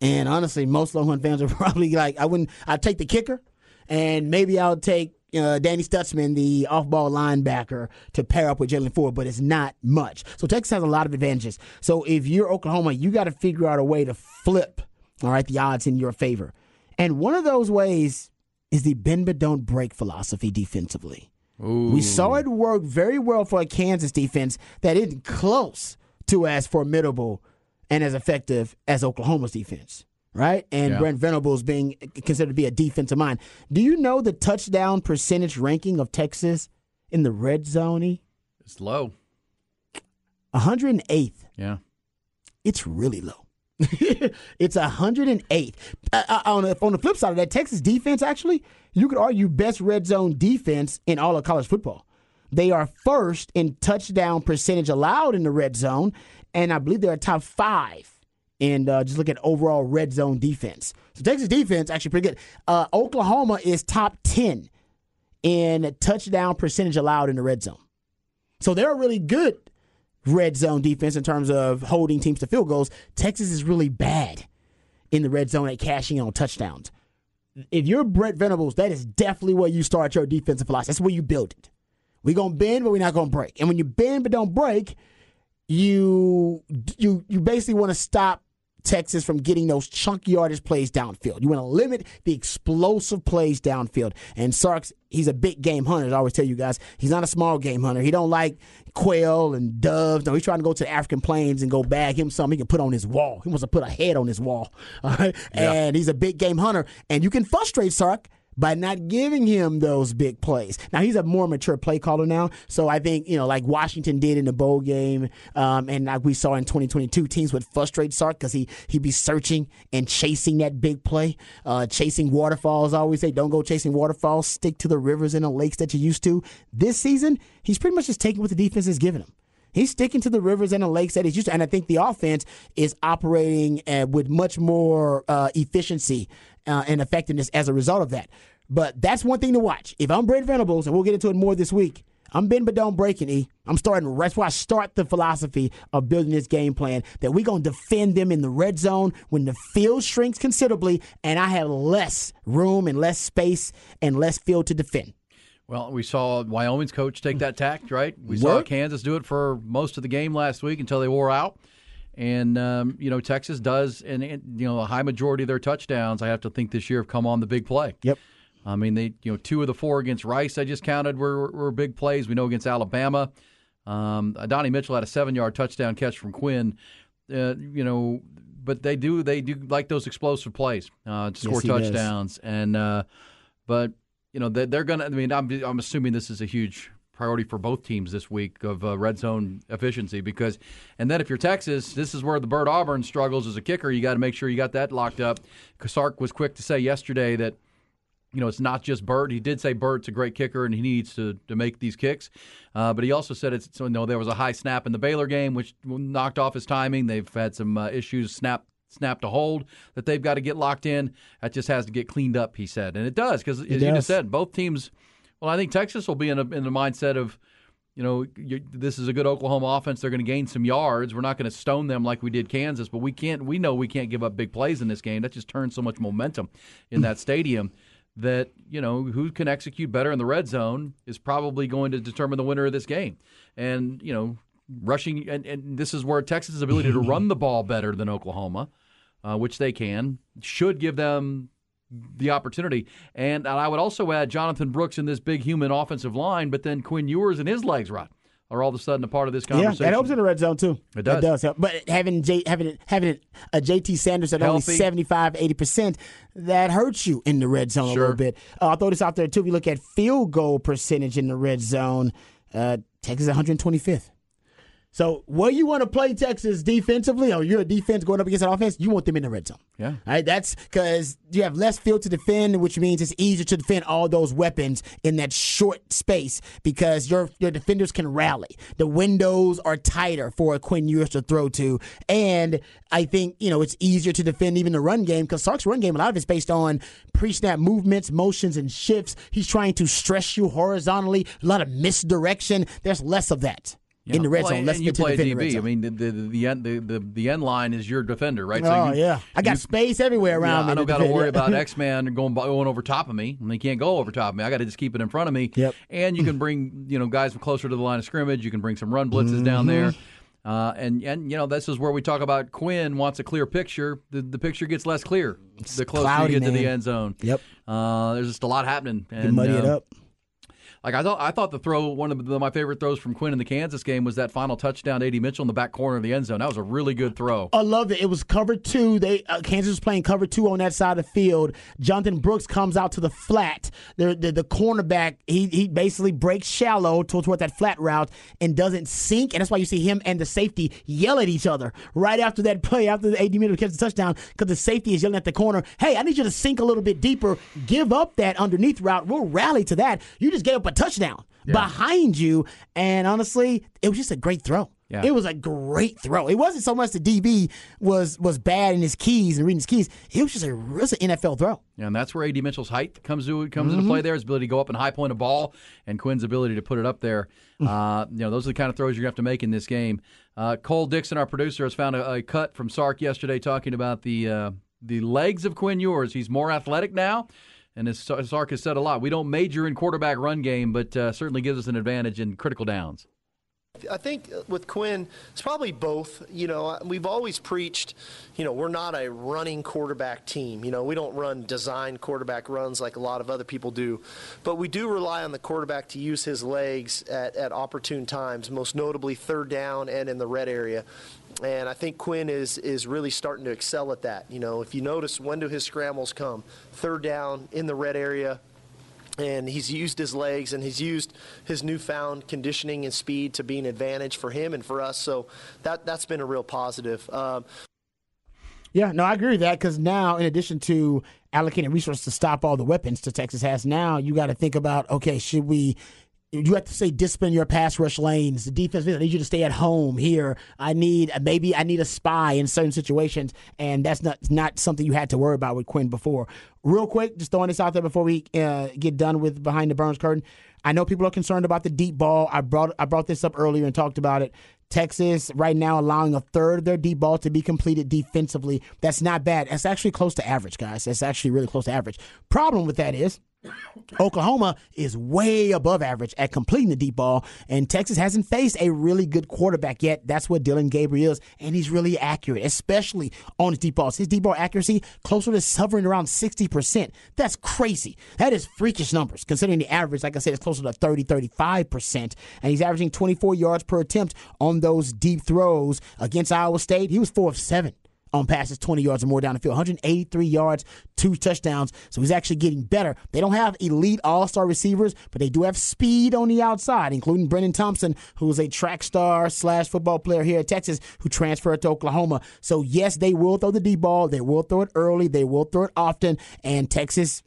And honestly, most Longhorn fans are probably like, I wouldn't. I'd take the kicker, and maybe I'll take uh, Danny Stutsman, the off-ball linebacker, to pair up with Jaylan Ford. But it's not much. So Texas has a lot of advantages. So if you're Oklahoma, you got to figure out a way to flip, all right, the odds in your favor. And one of those ways is the bend but don't break philosophy defensively. We saw it work very well for a Kansas defense that isn't close to as formidable and as effective as Oklahoma's defense, right? And Yeah. Brent Venables being considered to be a defensive mind. Do you know the touchdown percentage ranking of Texas in the red zone? It's low. 108th. Yeah. It's really low. it's 108th. Uh, uh, on, the, on the flip side of that, Texas defense actually, you could argue best red zone defense in all of college football. They are first in touchdown percentage allowed in the red zone, and I believe they're top five in uh, just look at overall red zone defense. So Texas defense actually pretty good. Uh, Oklahoma is top 10 in touchdown percentage allowed in the red zone. So they're a really good red zone defense in terms of holding teams to field goals. Texas is really bad in the red zone at cashing in on touchdowns. If you're Brent Venables, that is definitely where you start your defensive philosophy. That's where you build it. We're gonna bend, but we're not gonna break. And when you bend but don't break, you you you basically want to stop Texas from getting those chunky yardage plays downfield. You want to limit the explosive plays downfield. And Sark's he's a big game hunter. I always tell you guys, he's not a small game hunter. He don't like quail and doves. No, he's trying to go to the African plains and go bag him something he can put on his wall. He wants to put a head on his wall. All right? And he's a big game hunter. And you can frustrate Sark by not giving him those big plays. Now he's a more mature play caller now, so I think you know like Washington did in the bowl game, um, and like we saw in 2022, teams would frustrate Sark because he he'd be searching and chasing that big play, uh, chasing waterfalls. I always say, don't go chasing waterfalls. Stick to the rivers and the lakes that you used to. This season, he's pretty much just taking what the defense is giving him. He's sticking to the rivers and the lakes that he's used to. And I think the offense is operating uh, with much more uh, efficiency uh, and effectiveness as a result of that. But that's one thing to watch. If I'm Brent Venables, and we'll get into it more this week, I'm bend but don't break it, E. I'm starting. That's why I start the philosophy of building this game plan that we're going to defend them in the red zone when the field shrinks considerably and I have less room and less space and less field to defend. Well, we saw Wyoming's coach take that tact, right? We saw Kansas do it for most of the game last week until they wore out. And um, you know Texas does, and, and you know a high majority of their touchdowns. I have to think this year have come on the big play. Yep. I mean, they you know two of the four against Rice I just counted were were big plays. We know against Alabama, um, Donnie Mitchell had a seven yard touchdown catch from Quinn. Uh, you know, but they do they do like those explosive plays uh, to score does. touchdowns. And uh, but you know they, they're gonna. I mean, I'm I'm assuming this is a huge priority for both teams this week of uh, red zone efficiency because and then if you're Texas this is where the Bert Auburn struggles as a kicker you got to make sure you got that locked up Sark was quick to say yesterday that you know, it's not just Bert. He did say Bert's a great kicker and he needs to, to make these kicks. Uh, but he also said it's so you know there was a high snap in the Baylor game which knocked off his timing. They've had some uh, issues snap snap to hold that they've got to get locked in. That just has to get cleaned up. He said, and it does because as you just said, both teams. Well, I think Texas will be in a, in the mindset of. You know, you, this is a good Oklahoma offense. They're going to gain some yards. We're not going to stone them like we did Kansas, but we can't. We know we can't give up big plays in this game. That just turns so much momentum in that stadium that you know who can execute better in the red zone is probably going to determine the winner of this game. And you know, rushing and, and this is where Texas' ability to run the ball better than Oklahoma, uh, which they can, should give them the opportunity. And, I would also add Jonathan Brooks in this big human offensive line, but then Quinn Ewers and his legs, Rod, are all of a sudden a part of this conversation. Yeah, that helps in the red zone too. It does. That does help. But having J, having having a JT Sanders at Healthy. only 75, 80 percent, that hurts you in the red zone a little bit. Uh, I'll throw this out there too. If you look at field goal percentage in the red zone, uh, Texas 125th. So where you want to play Texas defensively, or you're a defense going up against an offense, you want them in the red zone. Yeah. All right, that's because you have less field to defend, which means it's easier to defend all those weapons in that short space because your your defenders can rally. The windows are tighter for a Quinn Ewers to throw to, and I think you know it's easier to defend even the run game because Sark's run game a lot of it's based on pre-snap movements, motions, and shifts. He's trying to stress you horizontally. A lot of misdirection. There's less of that. In the red Well, zone, let's you get to defend the red DB. I mean, the the the end the, the, the end line is your defender, right? oh you, yeah, I got you- space everywhere around yeah, me. I don't got to worry about X Man going going over top of me, and they can't go over top of me. I got to just keep it in front of me. Yep. And you can bring you know guys closer to the line of scrimmage. You can bring some run blitzes down there. Mm-hmm. Uh, and and you know this is where we talk about Quinn wants a clear picture. The, the picture gets less clear the closer cloudy, you get to the end zone. Yep. Uh, there's just a lot happening. You And, muddy it uh, up. Like I thought, I thought the throw one of the, my favorite throws from Quinn in the Kansas game was that final touchdown to A.D. Mitchell in the back corner of the end zone. That was a really good throw. I love it. It was cover two. They uh, Kansas was playing cover two on that side of the field. Jonathan Brooks comes out to the flat. The the, the cornerback he he basically breaks shallow to, toward that flat route and doesn't sink. And that's why you see him and the safety yell at each other right after that play, after the A.D. Mitchell catches the touchdown, because the safety is yelling at the corner, "Hey, I need you to sink a little bit deeper. Give up that underneath route. We'll rally to that. You just gave up a touchdown." Behind you, and honestly, it was just a great throw. Yeah. It was a great throw. It wasn't so much the DB was was bad in his keys and reading his keys. It was just a, it was an NFL throw. Yeah, And that's where A.D. Mitchell's height comes to comes Mm-hmm. into play. There, his ability to go up and high point a ball, and Quinn's ability to put it up there. Mm. Uh, you know, those are the kind of throws you have to make in this game. Uh, Cole Dixon, our producer, has found a, a cut from Sark yesterday talking about the uh, the legs of Quinn Ewers. He's more athletic now, and as Sark has said a lot, we don't major in quarterback run game, but uh, certainly gives us an advantage in critical downs. I think with Quinn, it's probably both. You know, we've always preached, you know, we're not a running quarterback team. You know, we don't run design quarterback runs like a lot of other people do, but we do rely on the quarterback to use his legs at, at opportune times, most notably third down and in the red area. And I think Quinn is is really starting to excel at that. You know, if you notice, when do his scrambles come? Third down in the red area, and he's used his legs and he's used his newfound conditioning and speed to be an advantage for him and for us. So that that's been a real positive. Um, yeah, no, I agree with that because now, in addition to allocating resources to stop all the weapons to Texas has, now you got to think about okay, should we you have to say discipline your pass rush lanes. The defense, I need you to stay at home here. I need maybe I need a spy in certain situations, and that's not not something you had to worry about with Quinn before. Real quick, just throwing this out there before we uh, get done with behind the Burns curtain. I know people are concerned about the deep ball. I brought I brought this up earlier and talked about it. Texas right now allowing a third of their deep ball to be completed defensively. That's not bad. That's actually close to average, guys. That's actually really close to average. Problem with that is Oklahoma is way above average at completing the deep ball, and Texas hasn't faced a really good quarterback yet. That's what Dillon Gabriel is, and he's really accurate, especially on his deep balls. His deep ball accuracy closer to hovering around 60%. That's crazy. That is freakish numbers, considering the average, like I said, is closer to 30, 35%. And he's averaging 24 yards per attempt on those deep throws against Iowa State. He was four of seven on passes 20 yards or more down the field. 183 yards, two touchdowns. So he's actually getting better. They don't have elite all star receivers, but they do have speed on the outside, including Brenen Thompson, who's a track star slash football player here at Texas who transferred to Oklahoma. So, yes, they will throw the deep ball. They will throw it early. They will throw it often. And Texas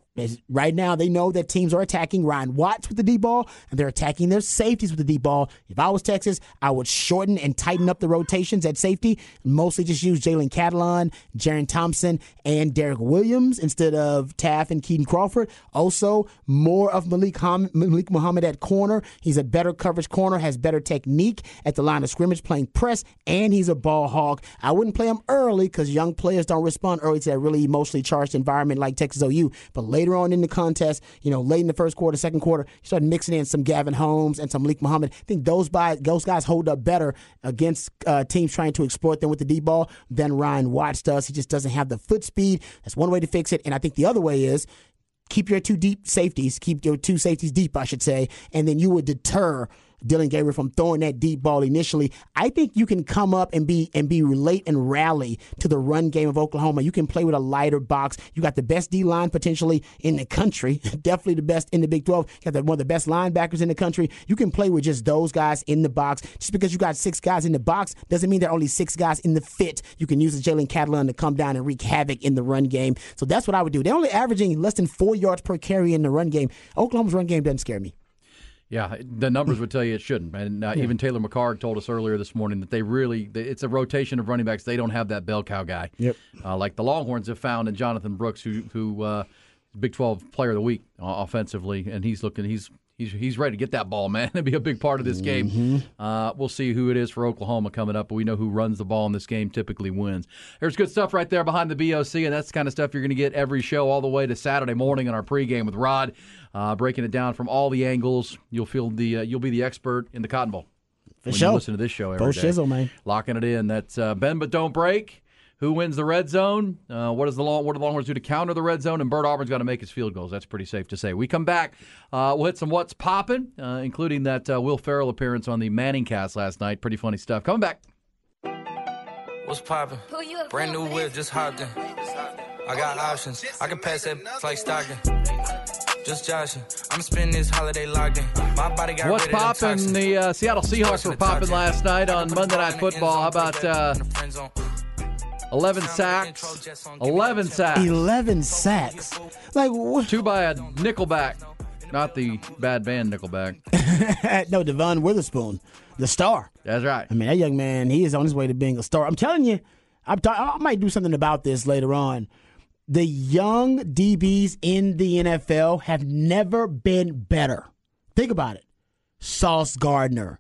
Right now, they know that teams are attacking Ryan Watts with the deep ball, and they're attacking their safeties with the deep ball. If I was Texas, I would shorten and tighten up the rotations at safety, mostly just use Jalen Catalon, Jerrin Thompson, and Derek Williams instead of Taaffe and Keaton Crawford. Also, more of Malik, Ham- Malik Muhammad at corner. He's a better coverage corner, has better technique at the line of scrimmage, playing press, and he's a ball hawk. I wouldn't play him early because young players don't respond early to that really emotionally charged environment like Texas OU, but later later on in the contest, you know, late in the first quarter, second quarter, you started mixing in some Gavin Holmes and some Malik Muhammad. I think those by those guys hold up better against uh, teams trying to exploit them with the deep ball than Ryan Watts does. He just doesn't have the foot speed. That's one way to fix it. And I think the other way is keep your two deep safeties, keep your two safeties deep, I should say, and then you would deter Dillon Gabriel from throwing that deep ball initially. I think you can come up and be and be relate and rally to the run game of Oklahoma. You can play with a lighter box. You got the best D line potentially in the country, definitely the best in the Big 12. You got the, one of the best linebackers in the country. You can play with just those guys in the box. Just because you got six guys in the box doesn't mean there are only six guys in the fit. You can use the Jalen Catalon to come down and wreak havoc in the run game. So that's what I would do. They're only averaging less than four yards per carry in the run game. Oklahoma's run game doesn't scare me. Yeah, the numbers would tell you it shouldn't. And uh, yeah. even Taylor McHargue told us earlier this morning that they really, it's a rotation of running backs. They don't have that bell cow guy. Yep. Uh, like the Longhorns have found in Jonathan Brooks, who, who uh, Big 12 player of the week uh, offensively. And he's looking, he's he's he's ready to get that ball, man, and be a big part of this game. Mm-hmm. Uh, we'll see who it is for Oklahoma coming up, but we know who runs the ball in this game typically wins. There's good stuff right there behind the BOC, and that's the kind of stuff you're going to get every show all the way to Saturday morning in our pregame with Rod, uh, breaking it down from all the angles. You'll feel the uh, you'll be the expert in the Cotton Bowl. For when sure. you listen to this show every Bo day. Shizzle, man. Locking it in. That's uh, Ben, but don't break. Who wins the red zone? Uh, what does the long, what do the Longhorns do to counter the red zone? And Bert Auburn's got to make his field goals. That's pretty safe to say. We come back. Uh, we'll hit some what's popping, uh, including that uh, Will Ferrell appearance on the Manning cast last night. Pretty funny stuff. Coming back. What's popping? Brand new whip, just hopped in. I got options. I can pass that like Stockton. Just joshing. I'm spending this holiday locked in. My body got What's popping? The uh, Seattle Seahawks were popping last night on Monday Night Football. How about uh, 11 sacks. 11 sacks. 11 sacks. Like what? Two by a Nickelback. Not the bad band Nickelback. no, Devon Witherspoon, the star. That's right. I mean, that young man, he is on his way to being a star. I'm telling you, I'm t- I might do something about this later on. The young DBs in the NFL have never been better. Think about it. Sauce Gardner,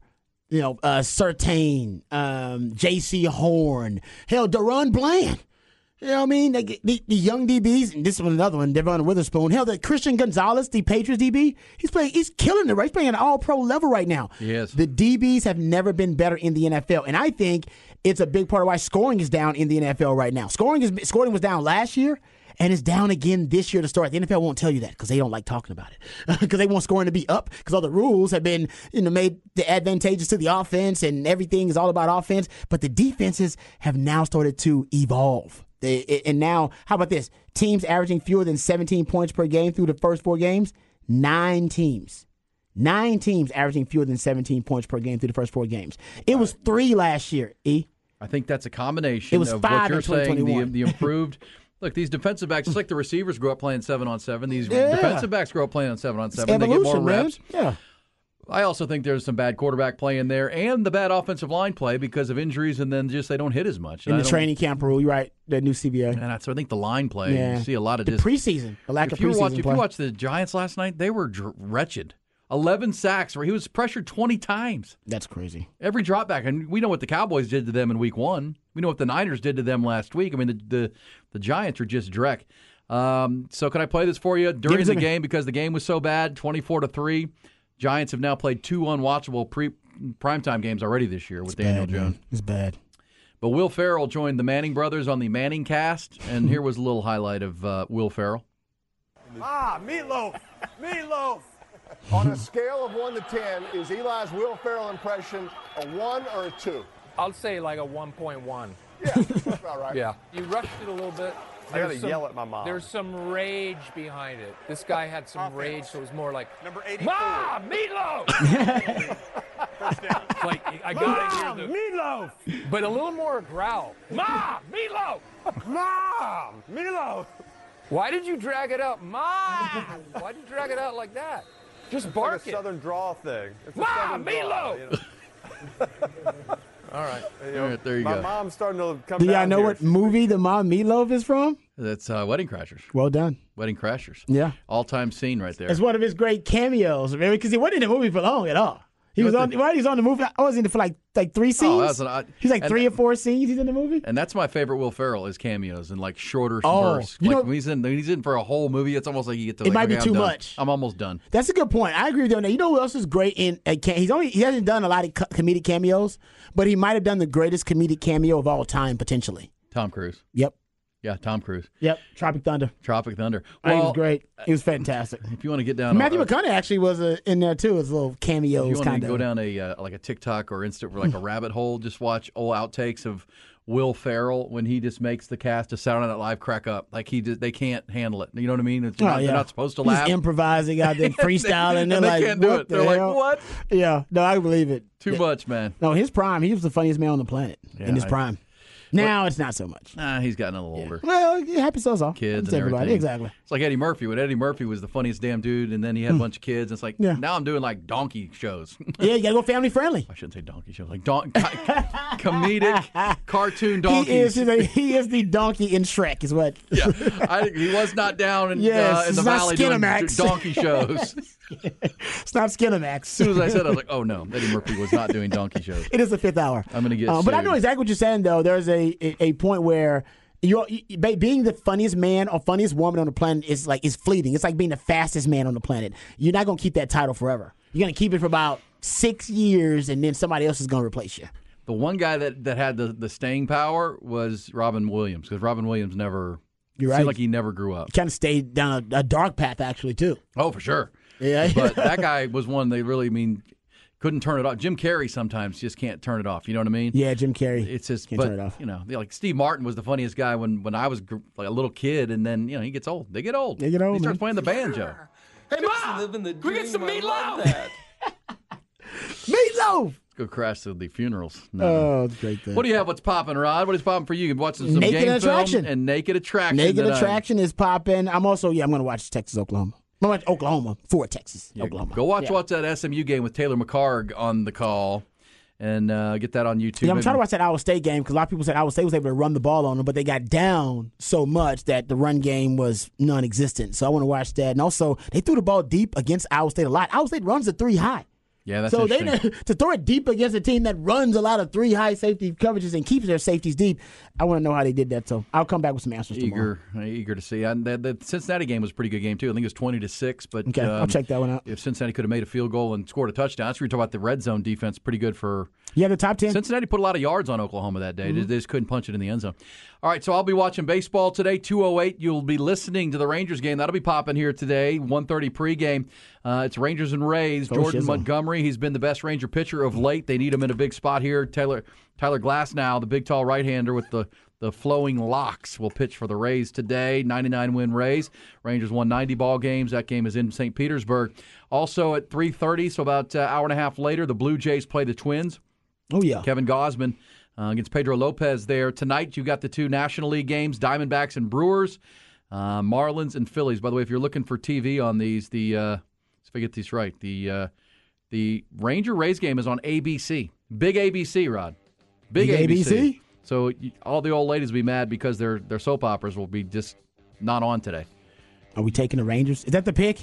you know, uh, Surtain, um, Jaycee Horn, hell, DaRon Bland. You know what I mean? The, the young DBs, and this one another one, Devon Witherspoon. Hell, that Christian Gonzalez, the Patriots DB, he's playing, he's killing it. Right, he's playing at all pro level right now. Yes. The DBs have never been better in the NFL, and I think it's a big part of why scoring is down in the NFL right now. Scoring is scoring was down last year. And it's down again this year to start. The NFL won't tell you that because they don't like talking about it. Because they want scoring to be up because all the rules have been, you know, made the advantageous to the offense and everything is all about offense. But the defenses have now started to evolve. They, and now, how about this? Teams averaging fewer than 17 points per game through the first four games. Nine teams. Nine teams averaging fewer than 17 points per game through the first four games. It was three last year, E. I think that's a combination It was of five what you're in saying, the, 2021. the improved. Look, these defensive backs, just like the receivers grew up playing seven on seven, these Yeah. defensive backs grow up playing on seven on seven. They get more man. reps. Yeah. I also think there's some bad quarterback play in there and the bad offensive line play because of injuries and then just they don't hit as much. In the training camp rule, you're right. The new CBA. And that's, I think the line play, Yeah. you see a lot of The preseason, the lack if of preseason watch, if you watch the Giants last night, they were dr- wretched. 11 sacks where he was pressured 20 times. That's crazy. Every drop back, and we know what the Cowboys did to them in Week One. We know what the Niners did to them last week. I mean, the the, the Giants are just dreck. Um, so, can I play this for you during the game because the game was so bad, twenty-four to three. Giants have now played two unwatchable pre primetime games already this year with Daniel Bad, man. Jones. It's bad. But Will Ferrell joined the Manning brothers on the Manning cast, and here was a little highlight of uh, Will Ferrell. Ah, meatloaf, meatloaf. On a scale of one to ten, is Eli's Will Ferrell impression a one or a two? I'll say like a 1.1. Yeah, that's about right. Yeah. You rushed it a little bit. I gotta There's some- yell at my mom. There's some rage behind it. This guy had some rage, so it was more like, Number 84. Ma, meatloaf! like, I got it here. meatloaf. But a little more growl. Ma, meatloaf! Mom, meatloaf. Why did you drag it out? Ma! Why did you drag it out like that? Just Like bark a it. southern draw thing. It's a Ma, southern draw, meatloaf. you know. All right. You know, All right, there you my go. mom's starting to come Do y'all know here. what movie the mom meatloaf is from? That's uh, Wedding Crashers. Well done. Wedding Crashers. Yeah. All time scene right there. It's one of his great cameos, because he wasn't in the movie for long at all. He was on. the- Right, he was on the movie. I was in it for like like three scenes. Oh, an he's like three or four scenes. He's in the movie. And that's my favorite Will Ferrell is cameos and like shorter Oh, bursts. you Like know- when he's in when he's in for a whole movie, it's almost like you get to. It like, might be too I'm much. I'm almost done. That's a good point. I agree with you on that. You know who else is great in? Uh, he's only he hasn't done a lot of co- comedic cameos, but he might have done the greatest comedic cameo of all time potentially. Tom Cruise. Yep. Yeah, Tom Cruise. Yep. Tropic Thunder. Tropic Thunder. Think he was great. He was fantastic. if you want to get down, Matthew uh, McConaughey actually was uh, in there too. As little If cameos, you want kind to of. go down a uh, like a TikTok or Insta or like a rabbit hole, just watch old outtakes of Will Ferrell when he just makes the cast of Saturday Night Live crack up. Like he just, they can't handle it. You know what I mean? It's Oh, not, yeah. They're not supposed to He's laugh. improvising out there, freestyling. and they're they like, can't do what it. the They're like, what? Yeah, no, I believe it. Too much, man. No, his prime, he was the funniest man on the planet Yeah, in his I- Now it's not so much. Nah, he's gotten a little older. Well, it happens to us all. kids and everybody. everything. Exactly. It's like Eddie Murphy. When Eddie Murphy was the funniest damn dude, and then he had a bunch of kids. It's like Hmm. Yeah. now I'm doing like donkey shows. Yeah, you gotta go family friendly. I shouldn't say donkey shows, like don- co- comedic cartoon donkeys. He is, a- he is the donkey in Shrek, is what. yeah, I, he was not down in, Yes, uh, in the valley doing donkey shows. it's not Skinamax. As soon as I said, it, I was like, "Oh no, Eddie Murphy was not doing donkey shows." It is the fifth hour. I'm gonna get Uh, but I know exactly what you're saying, though. There's a a, a point where you're, you, being the funniest man or funniest woman on the planet is like is fleeting. It's like being the fastest man on the planet. You're not gonna keep that title forever. You're gonna keep it for about six years, and then somebody else is gonna replace you. The one guy that, that had the, the staying power was Robin Williams because Robin Williams never. You're seemed right. like he never grew up. Kind of stayed down a, a dark path, actually, too. Oh, for sure. Yeah. but that guy was one they really mean couldn't turn it off. Jim Carrey sometimes just can't turn it off. You know what I mean? Yeah, Jim Carrey. It's just, Can't but turn it off. you know, like Steve Martin was the funniest guy when when I was gr- like a little kid, and then you know he gets old. They get old. They get old, He starts playing the banjo. Hey, Ma! Can we get some meatloaf? Meatloaf. Go crash to the funerals. No. Oh, it's great thing. what do you have? What's popping, Rod? What is popping for you? You watching some Naked game Attraction. film and Naked Attraction. Naked that I- Attraction is popping. I'm also yeah. I'm gonna watch Texas, Oklahoma. Oklahoma for Texas, Yeah, Oklahoma. Go watch Yeah. watch that SMU game with Taylor McHargue on the call, and uh, get that on YouTube. Yeah, I'm Maybe- trying to watch that Iowa State game because a lot of people said Iowa State was able to run the ball on them, but they got down so much that the run game was non-existent. So I want to watch that. And also, they threw the ball deep against Iowa State a lot. Iowa State runs the three high. Yeah, that's so they to throw it deep against a team that runs a lot of three high safety coverages and keeps their safeties deep. I want to know how they did that. So I'll come back with some answers tomorrow. eager, eager to see. And the, the Cincinnati game was a pretty good game too. I think it was twenty to six. But Okay, I'll um, check that one out. If Cincinnati could have made a field goal and scored a touchdown, that's where you talk about the red zone defense. Pretty good for yeah, the top ten. Cincinnati. Put a lot of yards on Oklahoma that day. Mhm. They just couldn't punch it in the end zone. All right, so I'll be watching baseball today. Two oh eight. You'll be listening to the Rangers game. That'll be popping here today. One thirty pregame. Uh, it's Rangers and Rays. Jordan shizzle. Montgomery. He's been the best Ranger pitcher of late. They need him in a big spot here. Taylor Tyler Glasnow, the big tall right hander with the the flowing locks will pitch for the Rays today. 99 win Rays. Rangers won 90 ball games. That game is in St. Petersburg. Also at 3:30, so about an hour and a half later, the Blue Jays play the Twins. Oh yeah, Kevin Gausman uh, against Pedro Lopez there tonight. You got the two National League games: Diamondbacks and Brewers, uh, Marlins and Phillies. By the way, if you're looking for TV on these, the uh, if I get these right, the uh, the Ranger Rays game is on ABC. Big ABC, Rod. Big, Big ABC. ABC? So you, all the old ladies will be mad because their their soap operas will be just not on today. Are we taking the Rangers? Is that the pick?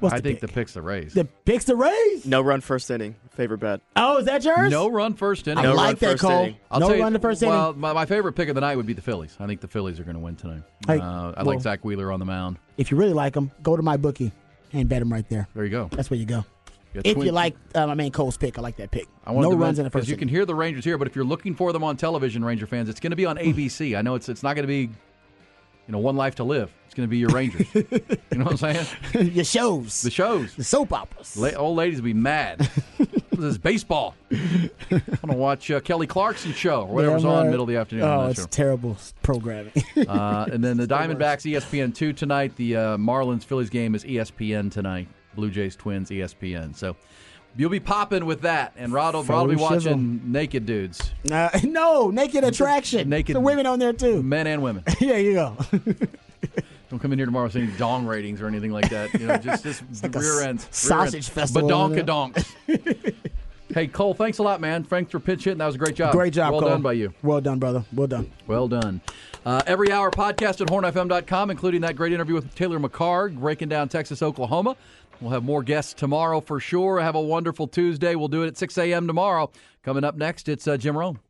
What's I the think pick? the pick's the Rays. The pick's the Rays. No run first inning. Favorite bet. Oh, is that yours? No run first inning. I like that, Cole. I'll no tell you, run the first well, inning. my, my favorite pick of the night would be the Phillies. I think the Phillies are going to win tonight. Hey, uh, I well- like Zack Wheeler on the mound. If you really like them, go to my bookie and bet them right there. There you go. That's where you go. Yeah, if twin- you like uh, my man Cole's pick, I like that pick. I wanted no to runs in the because first. you can hear the Rangers here, but if you're looking for them on television, Ranger fans, it's going to be on ABC. I know it's it's not going to be, you know, One Life to Live. It's going to be your Rangers. you know what I'm saying? Your shows, The shows. the soap operas. La- old ladies will be mad. this is baseball. I want to watch uh, Kelly Clarkson's show or whatever's Yeah, on middle of the afternoon. Oh, it's sure. terrible programming. Uh, and then the Diamondbacks ESPN two tonight. The uh, Marlins Phillies game is ESPN tonight. Blue Jays Twins ESPN. So you'll be popping with that, and Rod will, Rod will be Full watching naked dudes, uh, no, naked attraction. Naked- the women on there too. men and women. yeah, you go. Don't come in here tomorrow with any dong ratings or anything like that. You know, just just like a rear s- ends, sausage festival on there. Badonkadonks. hey Cole, thanks a lot, man. Thanks for pitch hitting. That was a great job. Great job, Well Cole. done by you. Well done, brother. Well done. Well done. Uh, every hour podcast at hornfm.com, including that great interview with Taylor McHargue, breaking down Texas, Oklahoma. We'll have more guests tomorrow for sure. Have a wonderful Tuesday. We'll do it at 6 a.m. tomorrow. Coming up next, it's uh, Jim Rome.